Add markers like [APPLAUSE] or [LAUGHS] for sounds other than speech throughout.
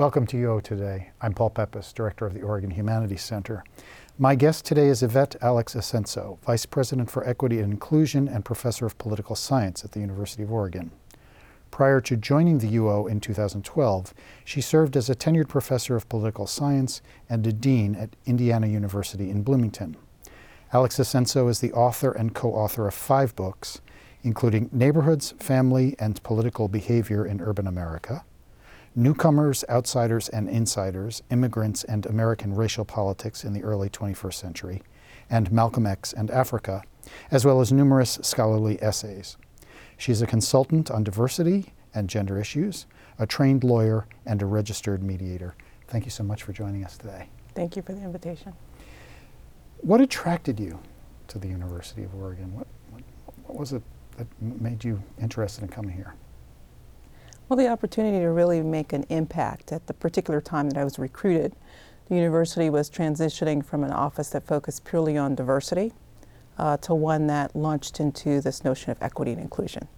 Welcome to UO Today. I'm Paul Peppis, Director of the Oregon Humanities Center. My guest today is Yvette Alex Assensoh, Vice President for Equity and Inclusion and Professor of Political Science at the University of Oregon. Prior to joining the UO in 2012, she served as a tenured professor of political science and a dean at Indiana University in Bloomington. Alex Assensoh is the author and co author of five books, including Neighborhoods, Family, and Political Behavior in Urban America, Newcomers, Outsiders, and Insiders Immigrants and American Racial Politics in the Early 21st Century, and Malcolm X and Africa, as well as numerous scholarly essays. She is a consultant on diversity and gender issues, a trained lawyer, and a registered mediator. Thank you so much for joining us today. Thank you for the invitation. What attracted you to the University of Oregon? What, what, what was it that made you interested in coming here? Well, the opportunity to really make an impact at the particular time that I was recruited. The university was transitioning from an office that focused purely on diversity uh, to one that launched into this notion of equity and inclusion.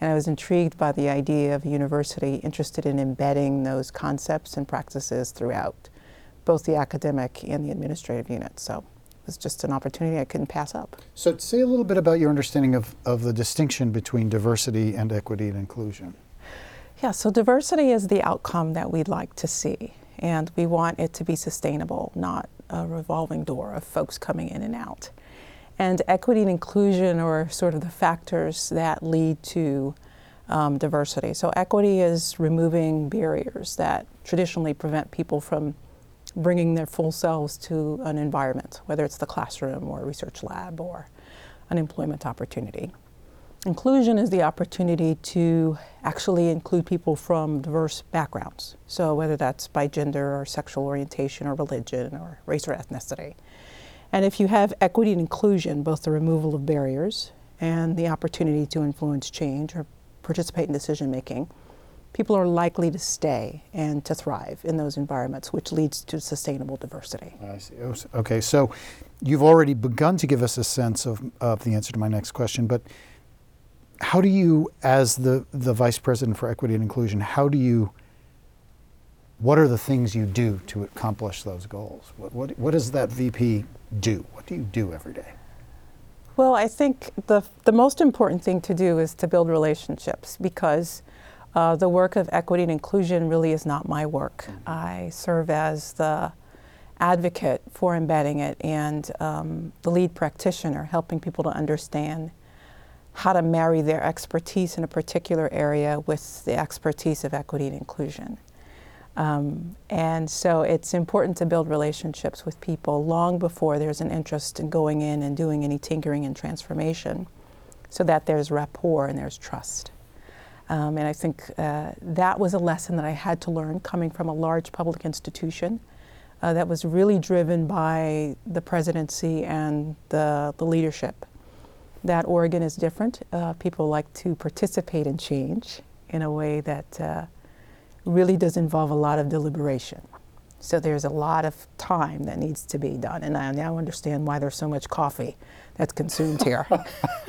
And I was intrigued by the idea of a university interested in embedding those concepts and practices throughout both the academic and the administrative units. So it was just an opportunity I couldn't pass up. So, say a little bit about your understanding of, of the distinction between diversity and equity and inclusion. Yeah, so diversity is the outcome that we'd like to see, and we want it to be sustainable, not a revolving door of folks coming in and out. And equity and inclusion are sort of the factors that lead to um, diversity. So, equity is removing barriers that traditionally prevent people from bringing their full selves to an environment, whether it's the classroom or a research lab or an employment opportunity. Inclusion is the opportunity to actually include people from diverse backgrounds. So, whether that's by gender or sexual orientation or religion or race or ethnicity. And if you have equity and inclusion, both the removal of barriers and the opportunity to influence change or participate in decision making, people are likely to stay and to thrive in those environments, which leads to sustainable diversity. I see. Oh, okay, so you've already begun to give us a sense of, of the answer to my next question, but how do you, as the, the Vice President for Equity and Inclusion, how do you, what are the things you do to accomplish those goals? What, what, what does that VP do? What do you do every day? Well, I think the, the most important thing to do is to build relationships because uh, the work of equity and inclusion really is not my work. Mm-hmm. I serve as the advocate for embedding it and um, the lead practitioner, helping people to understand how to marry their expertise in a particular area with the expertise of equity and inclusion. Um, and so it's important to build relationships with people long before there's an interest in going in and doing any tinkering and transformation so that there's rapport and there's trust. Um, and I think uh, that was a lesson that I had to learn coming from a large public institution uh, that was really driven by the presidency and the, the leadership that Oregon is different. Uh, people like to participate in change in a way that uh, really does involve a lot of deliberation. So there's a lot of time that needs to be done. And I now understand why there's so much coffee that's consumed here.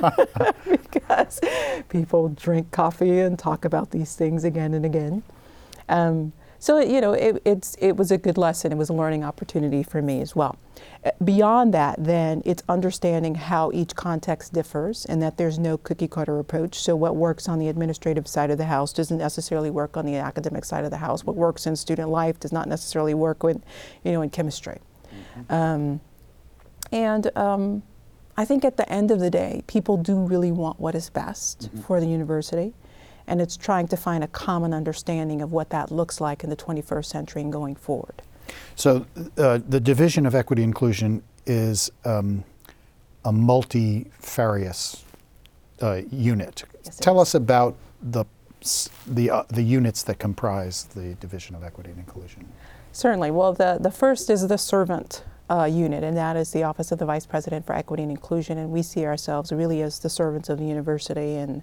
[LAUGHS] [LAUGHS] because people drink coffee and talk about these things again and again. Um, so, you know, it, it's, it was a good lesson. It was a learning opportunity for me as well. Uh, beyond that, then, it's understanding how each context differs and that there's no cookie cutter approach. So, what works on the administrative side of the house doesn't necessarily work on the academic side of the house. What works in student life does not necessarily work with, you know, in chemistry. Mm-hmm. Um, and um, I think at the end of the day, people do really want what is best mm-hmm. for the university and it's trying to find a common understanding of what that looks like in the 21st century and going forward. So, uh, the Division of Equity and Inclusion is um, a multifarious uh, unit. Yes, Tell us about the the uh, the units that comprise the Division of Equity and Inclusion. Certainly. Well, the the first is the servant uh, unit, and that is the Office of the Vice President for Equity and Inclusion, and we see ourselves really as the servants of the university and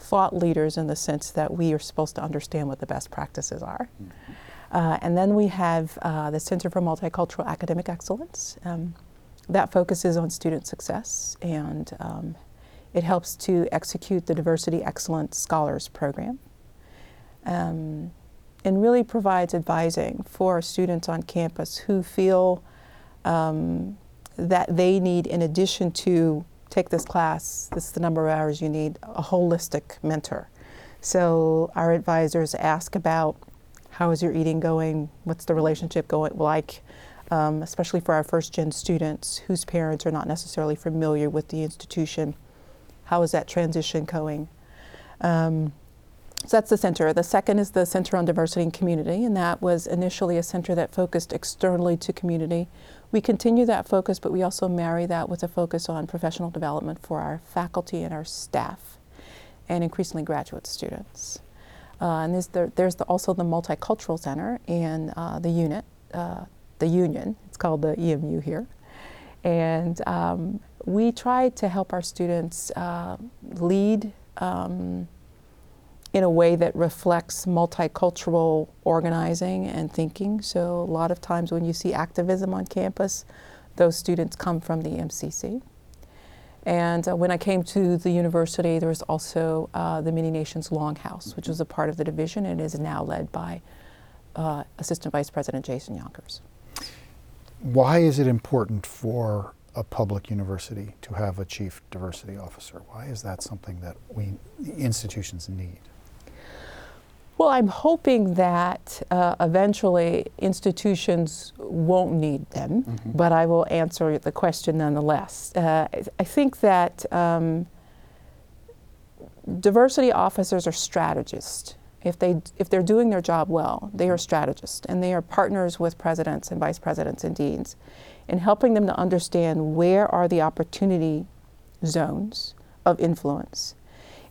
thought leaders in the sense that we are supposed to understand what the best practices are. Mm-hmm. Uh, and then we have uh, the Center for Multicultural Academic Excellence. Um, that focuses on student success and um, it helps to execute the Diversity Excellence Scholars Program. Um, and really provides advising for students on campus who feel um, that they need, in addition to take this class, this is the number of hours you need, a holistic mentor. So our advisors ask about how is your eating going, what's the relationship going like, um, especially for our first gen students whose parents are not necessarily familiar with the institution. How is that transition going? Um, so that's the center. The second is the Center on Diversity and Community, and that was initially a center that focused externally to community. We continue that focus, but we also marry that with a focus on professional development for our faculty and our staff, and increasingly graduate students. Uh, and there's, the, there's the, also the Multicultural Center and uh, the unit, uh, the union. It's called the EMU here. And um, we try to help our students uh, lead. Um, in a way that reflects multicultural organizing and thinking. So, a lot of times when you see activism on campus, those students come from the MCC. And uh, when I came to the university, there was also uh, the Many Nations Longhouse, which was a part of the division and is now led by uh, Assistant Vice President Jason Younker. Why is it important for a public university to have a chief diversity officer? Why is that something that we institutions need? Well, I'm hoping that uh, eventually institutions won't need them, mm-hmm. but I will answer the question nonetheless. Uh, I think that um, diversity officers are strategists. If, they, if they're doing their job well, they are strategists and they are partners with presidents and vice presidents and deans in helping them to understand where are the opportunity zones of influence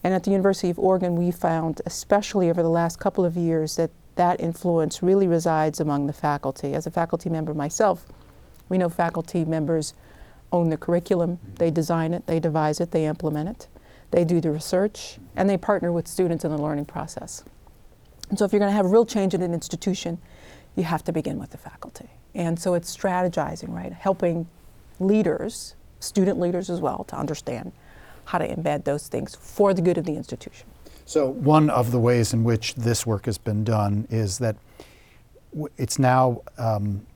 and at the University of Oregon, we found, especially over the last couple of years, that that influence really resides among the faculty. As a faculty member myself, we know faculty members own the curriculum, they mm-hmm. design it, they devise it, they implement it, they do the research, and they partner with students in the learning process. And so, if you're going to have real change in an institution, you have to begin with the faculty. And so, it's strategizing, right? Helping leaders, student leaders as well, to understand how to embed those things for the good of the institution. So, one of the ways in which this work has been done is that it's now um,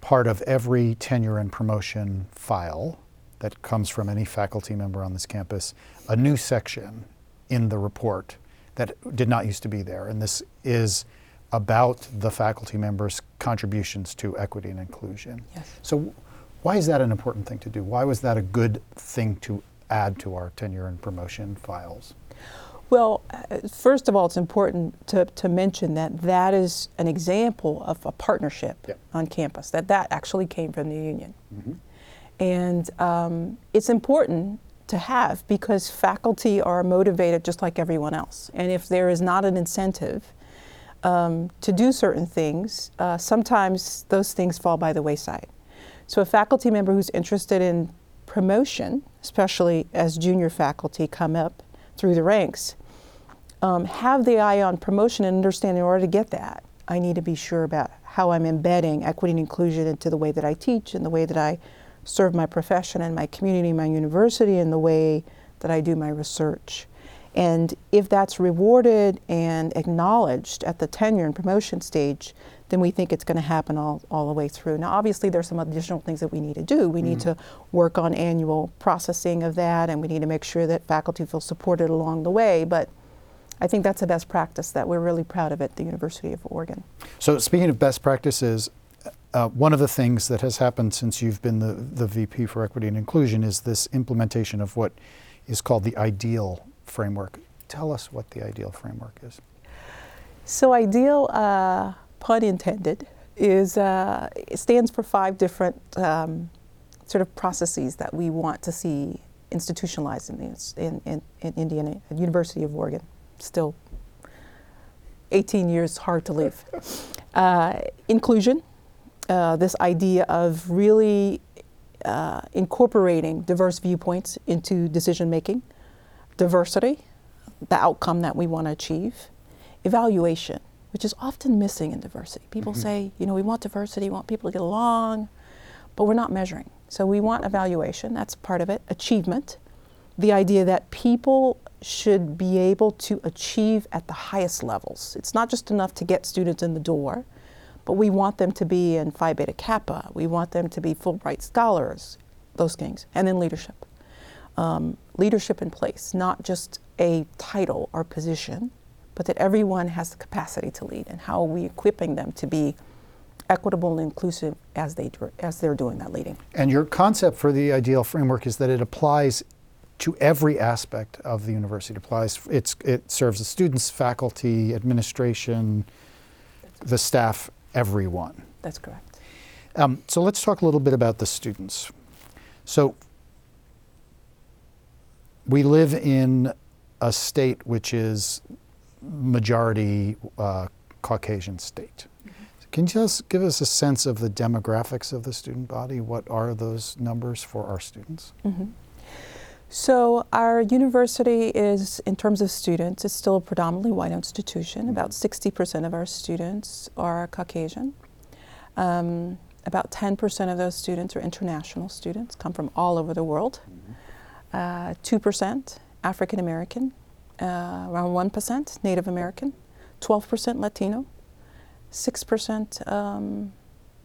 part of every tenure and promotion file that comes from any faculty member on this campus, a new section in the report that did not used to be there. And this is about the faculty members' contributions to equity and inclusion. Yes. So, why is that an important thing to do? Why was that a good thing to add to our tenure and promotion files? Well, uh, first of all, it's important to, to mention that that is an example of a partnership yep. on campus, that that actually came from the union. Mm-hmm. And um, it's important to have because faculty are motivated just like everyone else. And if there is not an incentive um, to do certain things, uh, sometimes those things fall by the wayside. So a faculty member who's interested in promotion, especially as junior faculty come up through the ranks, um, have the eye on promotion and understand in order to get that, I need to be sure about how I'm embedding equity and inclusion into the way that I teach and the way that I serve my profession and my community, my university, and the way that I do my research. And if that's rewarded and acknowledged at the tenure and promotion stage, then we think it's going to happen all, all the way through. Now, obviously, there's some additional things that we need to do. We need to work on annual processing of that, and we need to make sure that faculty feel supported along the way. But I think that's a best practice that we're really proud of at the University of Oregon. So, speaking of best practices, uh, one of the things that has happened since you've been the, the VP for Equity and Inclusion is this implementation of what is called the IDEAL framework. Tell us what the IDEAL framework is. So, IDEAL. Uh, pun intended, is uh, stands for five different um, sort of processes that we want to see institutionalized in, in, in, in Indiana, University of Oregon. Still 18 years, hard to leave. [LAUGHS] Uh, inclusion, uh, this idea of really uh, incorporating diverse viewpoints into decision making, diversity, the outcome that we want to achieve, evaluation, which is often missing in diversity. People mm-hmm. say, you know, we want diversity, we want people to get along, but we're not measuring. So we want evaluation, that's part of it, achievement, the idea that people should be able to achieve at the highest levels. It's not just enough to get students in the door, but we want them to be in Phi Beta Kappa. We want them to be Fulbright scholars, those things, and then leadership. Um, leadership in place, not just a title or position, but that everyone has the capacity to lead. And how are we equipping them to be equitable and inclusive as they as they're doing that leading? And your concept for the ideal framework is that it applies to every aspect of the university. It applies. It's, it serves the students, faculty, administration, the staff, everyone. That's correct. Um, so let's talk a little bit about the students. So we live in a state which is majority uh, Caucasian state. Mm-hmm. Can you just give us a sense of the demographics of the student body? What are those numbers for our students? Mm-hmm. So our university is, in terms of students, it's still a predominantly white institution. Mm-hmm. About 60% of our students are Caucasian. Um, about 10% of those students are international students, come from all over the world. Mm-hmm. Uh, 2% African American, uh, around 1% Native American, 12% Latino, 6% um,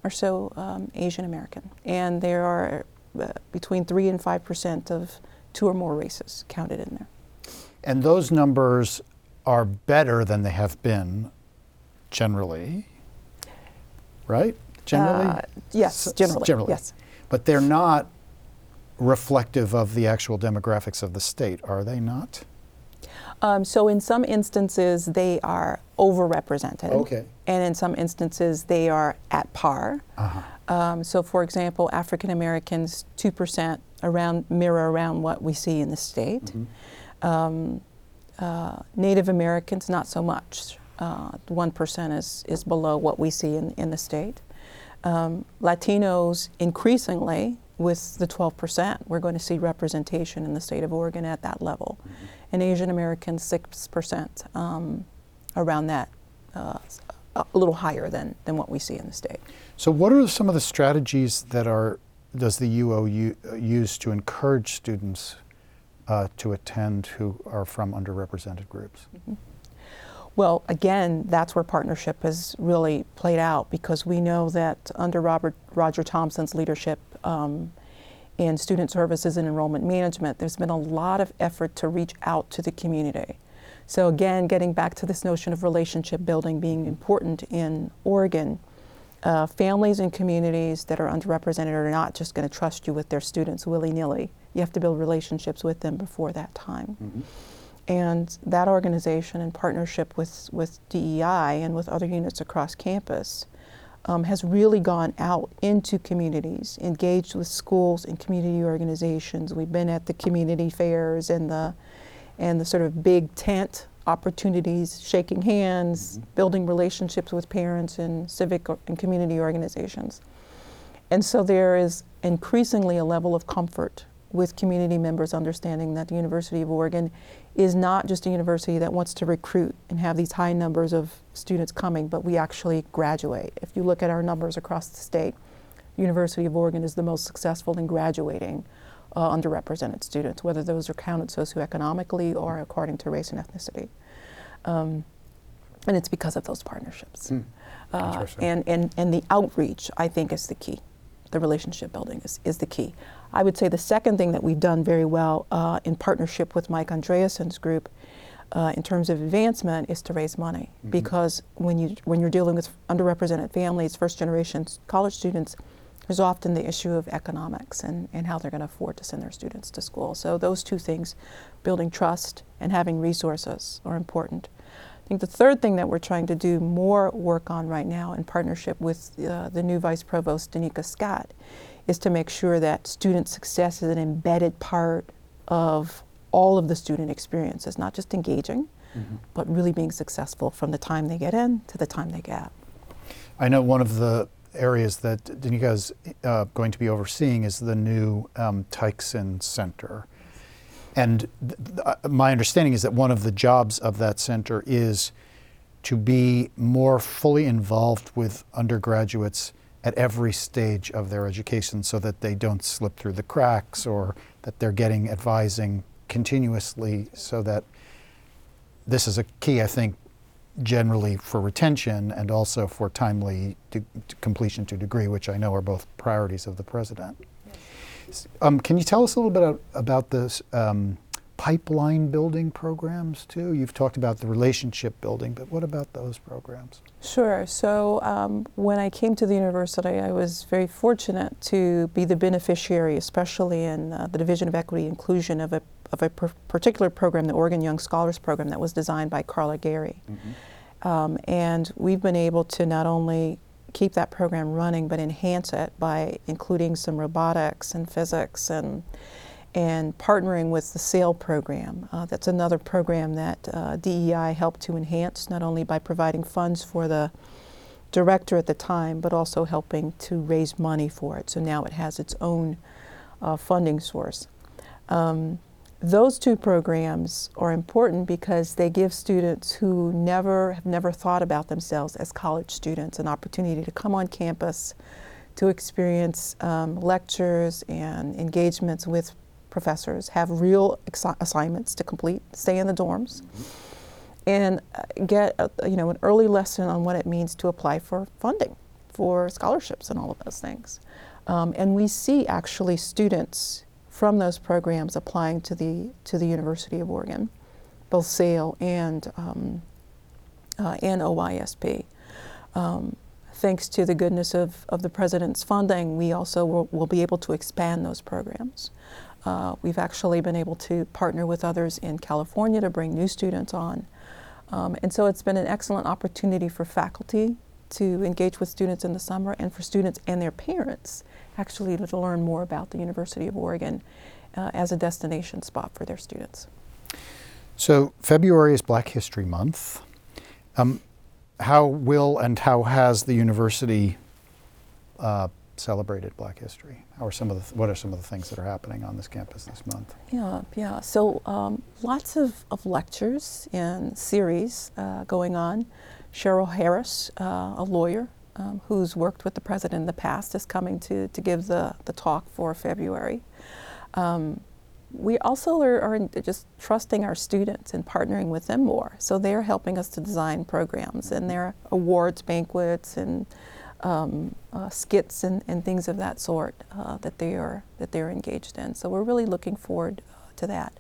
or so um, Asian American. And there are uh, between 3 and 5% of two or more races counted in there. And those numbers are better than they have been generally, right? Generally? Uh, yes, generally. Generally. Yes. But they're not reflective of the actual demographics of the state, are they not? Um, so, in some instances, they are overrepresented. Okay. And in some instances, they are at par. Uh-huh. Um, so, for example, African Americans, 2% around mirror around what we see in the state. Mm-hmm. Um, uh, Native Americans, not so much. Uh, 1% is, is below what we see in, in the state. Um, Latinos, increasingly, with the 12%, we're going to see representation in the state of Oregon at that level. Mm-hmm. And Asian Americans, 6%, um, around that, uh, a little higher than, than what we see in the state. So, what are some of the strategies that are does the UO uh, use to encourage students uh, to attend who are from underrepresented groups? Mm-hmm. Well, again, that's where partnership has really played out because we know that under Robert Roger Thompson's leadership um, in student services and enrollment management, there's been a lot of effort to reach out to the community. So again, getting back to this notion of relationship building being important in Oregon, uh, families and communities that are underrepresented are not just going to trust you with their students willy nilly. You have to build relationships with them before that time. Mm-hmm. And that organization, in partnership with, with DEI and with other units across campus, um, has really gone out into communities, engaged with schools and community organizations. We've been at the community fairs and the, and the sort of big tent opportunities, shaking hands, mm-hmm. building relationships with parents and civic and community organizations. And so there is increasingly a level of comfort with community members understanding that the University of Oregon is not just a university that wants to recruit and have these high numbers of students coming, but we actually graduate. If you look at our numbers across the state, University of Oregon is the most successful in graduating uh, underrepresented students, whether those are counted socioeconomically or according to race and ethnicity. Um, and it's because of those partnerships. Hmm. Uh, and, and, and the outreach, I think, is the key. The relationship building is, is the key. I would say the second thing that we've done very well uh, in partnership with Mike Andreasen's group uh, in terms of advancement is to raise money. Mm-hmm. Because when, you, when you're dealing with underrepresented families, first generation college students, there's often the issue of economics and, and how they're going to afford to send their students to school. So those two things, building trust and having resources, are important. I think the third thing that we're trying to do more work on right now in partnership with uh, the new Vice Provost, Doneka Scott, is to make sure that student success is an embedded part of all of the student experiences, not just engaging, mm-hmm. but really being successful from the time they get in to the time they get out. I know one of the areas that Doneka is uh, going to be overseeing is the new um, Tykeson Center. And th- th- uh, my understanding is that one of the jobs of that center is to be more fully involved with undergraduates at every stage of their education so that they don't slip through the cracks or that they're getting advising continuously so that this is a key, I think, generally for retention and also for timely de- completion to degree, which I know are both priorities of the president. Um, can you tell us a little bit about this um, pipeline building programs too? You've talked about the relationship building, but what about those programs? Sure. So um, when I came to the university, I was very fortunate to be the beneficiary, especially in uh, the Division of Equity Inclusion, of a of a particular program, the Oregon Young Scholars Program, that was designed by Carla Gary. Mm-hmm. Um, and we've been able to not only keep that program running, but enhance it by including some robotics and physics and and partnering with the SAIL program. Uh, that's another program that uh, DEI helped to enhance, not only by providing funds for the director at the time, but also helping to raise money for it. So now it has its own uh, funding source. Um, those two programs are important because they give students who never have never thought about themselves as college students an opportunity to come on campus to experience um, lectures and engagements with professors, have real assignments to complete, stay in the dorms, and uh, get a, you know an early lesson on what it means to apply for funding, for scholarships, and all of those things. Um, and we see actually students from those programs applying to the to the University of Oregon, both SAIL and um, uh, and OYSP. Um, thanks to the goodness of, of the president's funding, we also will, will be able to expand those programs. Uh, we've actually been able to partner with others in California to bring new students on. Um, and so it's been an excellent opportunity for faculty to engage with students in the summer and for students and their parents actually to learn more about the University of Oregon uh, as a destination spot for their students. So, February is Black History Month. Um, how will and how has the university uh, celebrated Black History? How are some of the, what are some of the things that are happening on this campus this month? Yeah, yeah. So um, lots of, of lectures and series uh, going on. Cheryl Harris, uh, a lawyer um, who's worked with the president in the past, is coming to, to give the, the talk for February. Um, we also are, are, just trusting our students and partnering with them more. So they're helping us to design programs and their awards, banquets, and um, uh, skits and, and things of that sort uh, that they are that they're engaged in. So we're really looking forward uh, to that.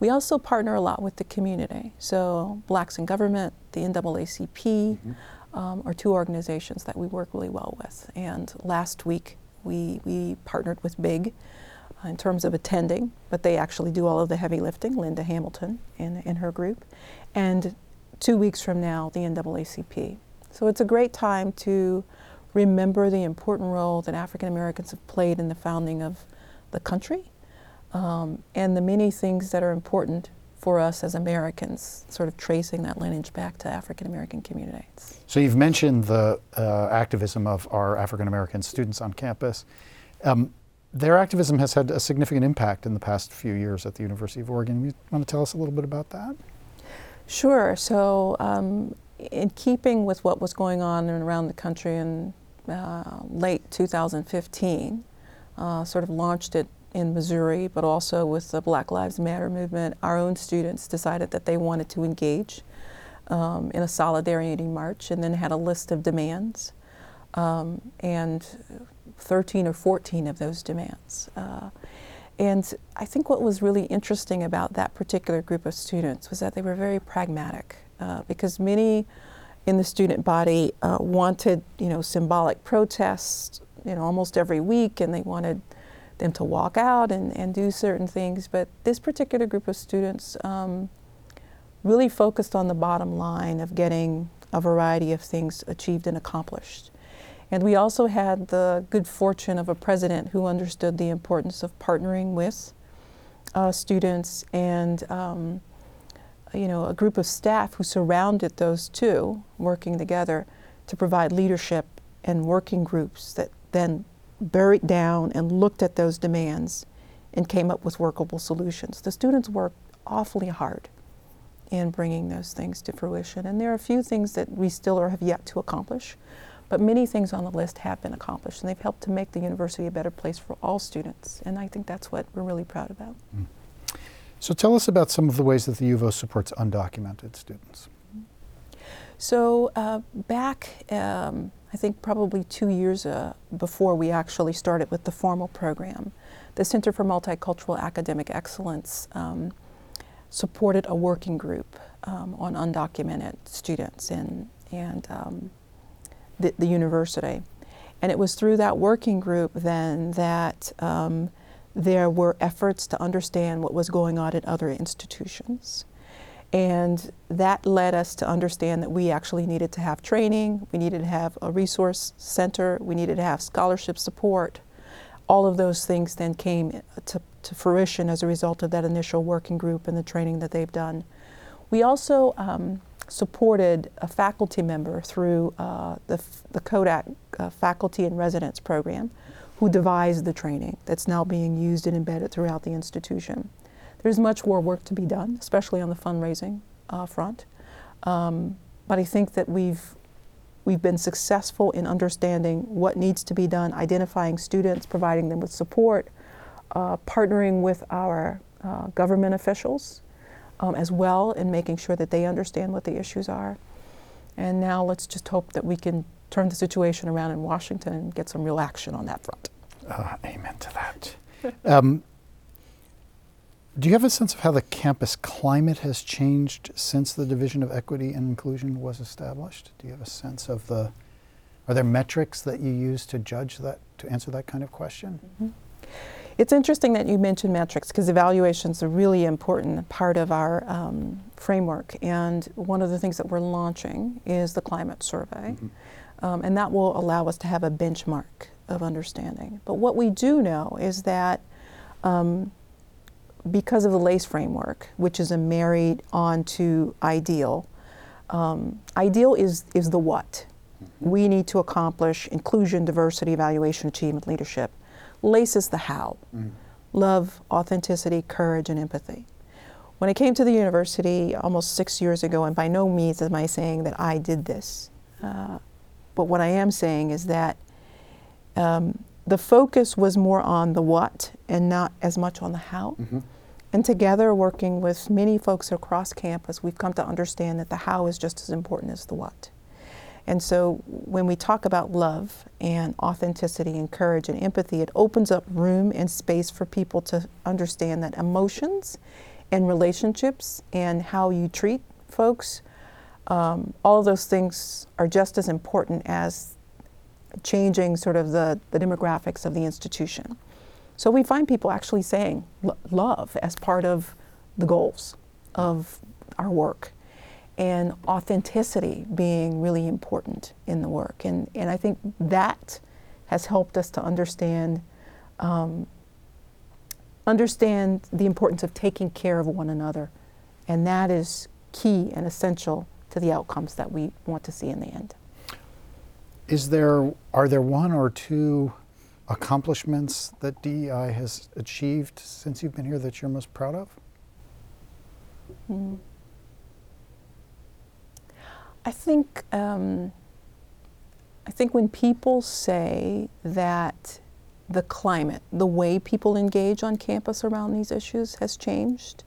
We also partner a lot with the community. So Blacks in Government, the NAACP. Mm-hmm um, are two organizations that we work really well with. And last week we, we partnered with BIG uh, in terms of attending, but they actually do all of the heavy lifting, Linda Hamilton in, in her group. And two weeks from now, the NAACP. So it's a great time to remember the important role that African Americans have played in the founding of the country um, and the many things that are important for us as Americans, sort of tracing that lineage back to African American communities. So you've mentioned the uh, activism of our African American students on campus. Um, their activism has had a significant impact in the past few years at the University of Oregon. You want to tell us a little bit about that? Sure. So, um, in keeping with what was going on around the country in uh, late 2015, uh, sort of launched it in Missouri, but also with the Black Lives Matter movement, our own students decided that they wanted to engage um, in a solidarity march and then had a list of demands. Um, and 13 or 14 of those demands. Uh, and I think what was really interesting about that particular group of students was that they were very pragmatic uh, because many in the student body uh, wanted, you know, symbolic protests, you know, almost every week, and they wanted them to walk out and, and do certain things. But this particular group of students um, really focused on the bottom line of getting a variety of things achieved and accomplished. And we also had the good fortune of a president who understood the importance of partnering with uh, students and um, you know a group of staff who surrounded those two working together to provide leadership and working groups that then buried down and looked at those demands and came up with workable solutions. The students worked awfully hard in bringing those things to fruition. And there are a few things that we still have yet to accomplish, but many things on the list have been accomplished, and they've helped to make the university a better place for all students. And I think that's what we're really proud about. Mm. So tell us about some of the ways that the UVO supports undocumented students. So uh, back, um, I think probably two years uh, before we actually started with the formal program, the Center for Multicultural Academic Excellence um, supported a working group um, on undocumented students and, and um, the, the, university. And it was through that working group then that um, there were efforts to understand what was going on at other institutions. And that led us to understand that we actually needed to have training, we needed to have a resource center, we needed to have scholarship support. All of those things then came to, to fruition as a result of that initial working group and the training that they've done. We also um, supported a faculty member through uh, the, the CoDaC uh, Faculty and Residence Program who devised the training that's now being used and embedded throughout the institution. There's much more work to be done, especially on the fundraising uh, front. Um, but I think that we've we've been successful in understanding what needs to be done, identifying students, providing them with support, uh, partnering with our uh, government officials um, as well, and making sure that they understand what the issues are. And now let's just hope that we can turn the situation around in Washington and get some real action on that front. Uh, amen to that. [LAUGHS] um, do you have a sense of how the campus climate has changed since the Division of Equity and Inclusion was established? Do you have a sense of the, are there metrics that you use to judge that, to answer that kind of question? Mm-hmm. It's interesting that you mentioned metrics because evaluation is a really important part of our um, framework. And one of the things that we're launching is the climate survey. Mm-hmm. Um, and that will allow us to have a benchmark of understanding. But what we do know is that um, because of the LACE framework, which is a married onto ideal, um, ideal is, is the what. Mm-hmm. We need to accomplish inclusion, diversity, evaluation, achievement, leadership. LACE is the how mm. love, authenticity, courage, and empathy. When I came to the university almost six years ago, and by no means am I saying that I did this, uh, but what I am saying is that um, the focus was more on the what and not as much on the how. Mm-hmm. And together, working with many folks across campus, we've come to understand that the how is just as important as the what. And so, when we talk about love and authenticity and courage and empathy, it opens up room and space for people to understand that emotions and relationships and how you treat folks um, all those things are just as important as changing sort of the, the demographics of the institution. So we find people actually saying love as part of the goals of our work and authenticity being really important in the work. And, and I think that has helped us to understand um, understand the importance of taking care of one another. And that is key and essential to the outcomes that we want to see in the end. Is there are there one or two accomplishments that DEI has achieved since you've been here that you're most proud of? Mm. I think um, I think when people say that the climate, the way people engage on campus around these issues has changed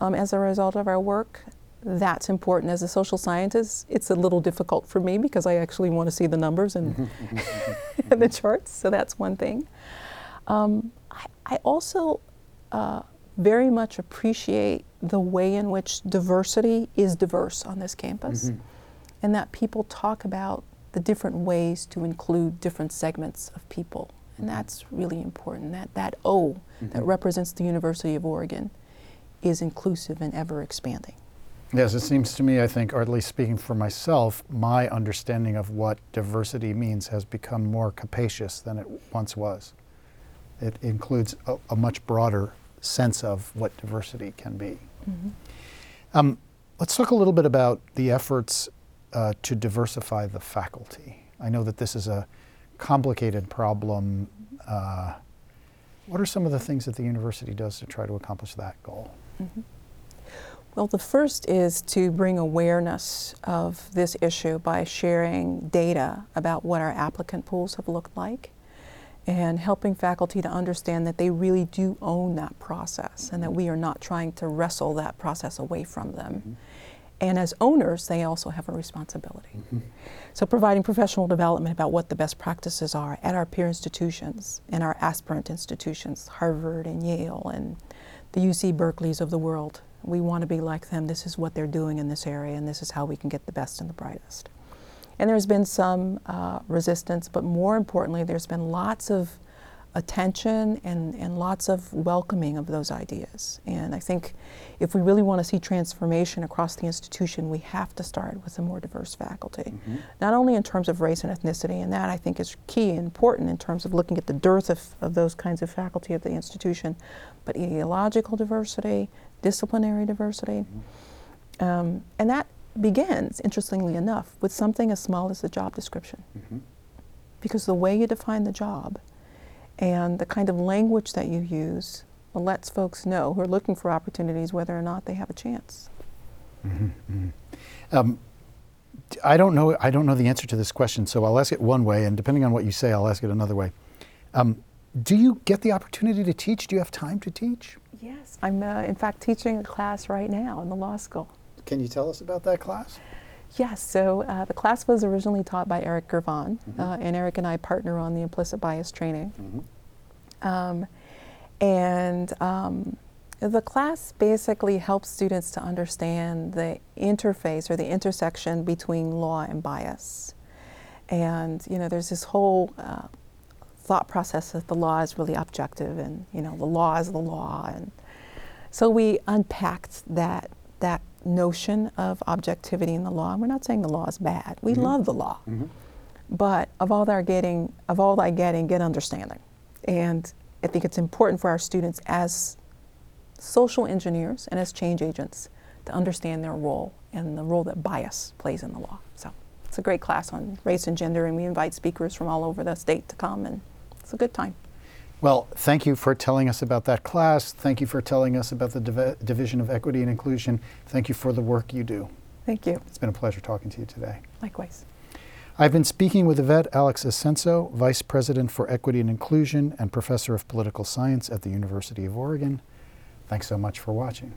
um, as a result of our work, that's important. As a social scientist, it's a little difficult for me because I actually want to see the numbers and, [LAUGHS] the charts, so that's one thing. Um, I, I, also uh, very much appreciate the way in which diversity is diverse on this campus mm-hmm. and that people talk about the different ways to include different segments of people. And mm-hmm. that's really important. That, that O mm-hmm. that represents the University of Oregon is inclusive and ever expanding. Yes, it seems to me, I think, or at least speaking for myself, my understanding of what diversity means has become more capacious than it once was. It includes a, a much broader sense of what diversity can be. Mm-hmm. Um, let's talk a little bit about the efforts uh, to diversify the faculty. I know that this is a complicated problem. Uh, what are some of the things that the university does to try to accomplish that goal? Mm-hmm. Well, the first is to bring awareness of this issue by sharing data about what our applicant pools have looked like and helping faculty to understand that they really do own that process and that we are not trying to wrestle that process away from them. Mm-hmm. And as owners, they also have a responsibility. So, providing professional development about what the best practices are at our peer institutions and our aspirant institutions, Harvard and Yale and the UC Berkeleys of the world. We want to be like them. This is what they're doing in this area, and this is how we can get the best and the brightest. And there's been some uh, resistance, but more importantly, there's been lots of attention and, and lots of welcoming of those ideas. And I think if we really want to see transformation across the institution, we have to start with a more diverse faculty. Not only in terms of race and ethnicity, and that I think is key and important in terms of looking at the dearth of, of those kinds of faculty at the institution, but ideological diversity, disciplinary diversity. Um, and that begins, interestingly enough, with something as small as the job description. Because the way you define the job and the kind of language that you use lets folks know who are looking for opportunities whether or not they have a chance. Um, d- I don't know. I don't know the answer to this question, so I'll ask it one way, and depending on what you say, I'll ask it another way. Um, do you get the opportunity to teach? Do you have time to teach? Yes. I'm, uh, in fact, teaching a class right now in the law school. Can you tell us about that class? Yes, so uh, the class was originally taught by Eric Girvan, uh, and Eric and I partner on the implicit bias training. Um, and um, the class basically helps students to understand the interface or the intersection between law and bias. And, you know, there's this whole uh, thought process that the law is really objective and, you know, the law is the law. And so we unpacked that, that notion of objectivity in the law. And we're not saying the law is bad. We mm-hmm. love the law. Mm-hmm. But of all thy getting, of all thy getting, get understanding. And I think it's important for our students as social engineers and as change agents to understand their role and the role that bias plays in the law. So it's a great class on race and gender, and we invite speakers from all over the state to come, and it's a good time. Well, thank you for telling us about that class. Thank you for telling us about the Div- Division of Equity and Inclusion. Thank you for the work you do. Thank you. It's been a pleasure talking to you today. Likewise. I've been speaking with Yvette Alex Assensoh, Vice President for Equity and Inclusion and Professor of Political Science at the University of Oregon. Thanks so much for watching.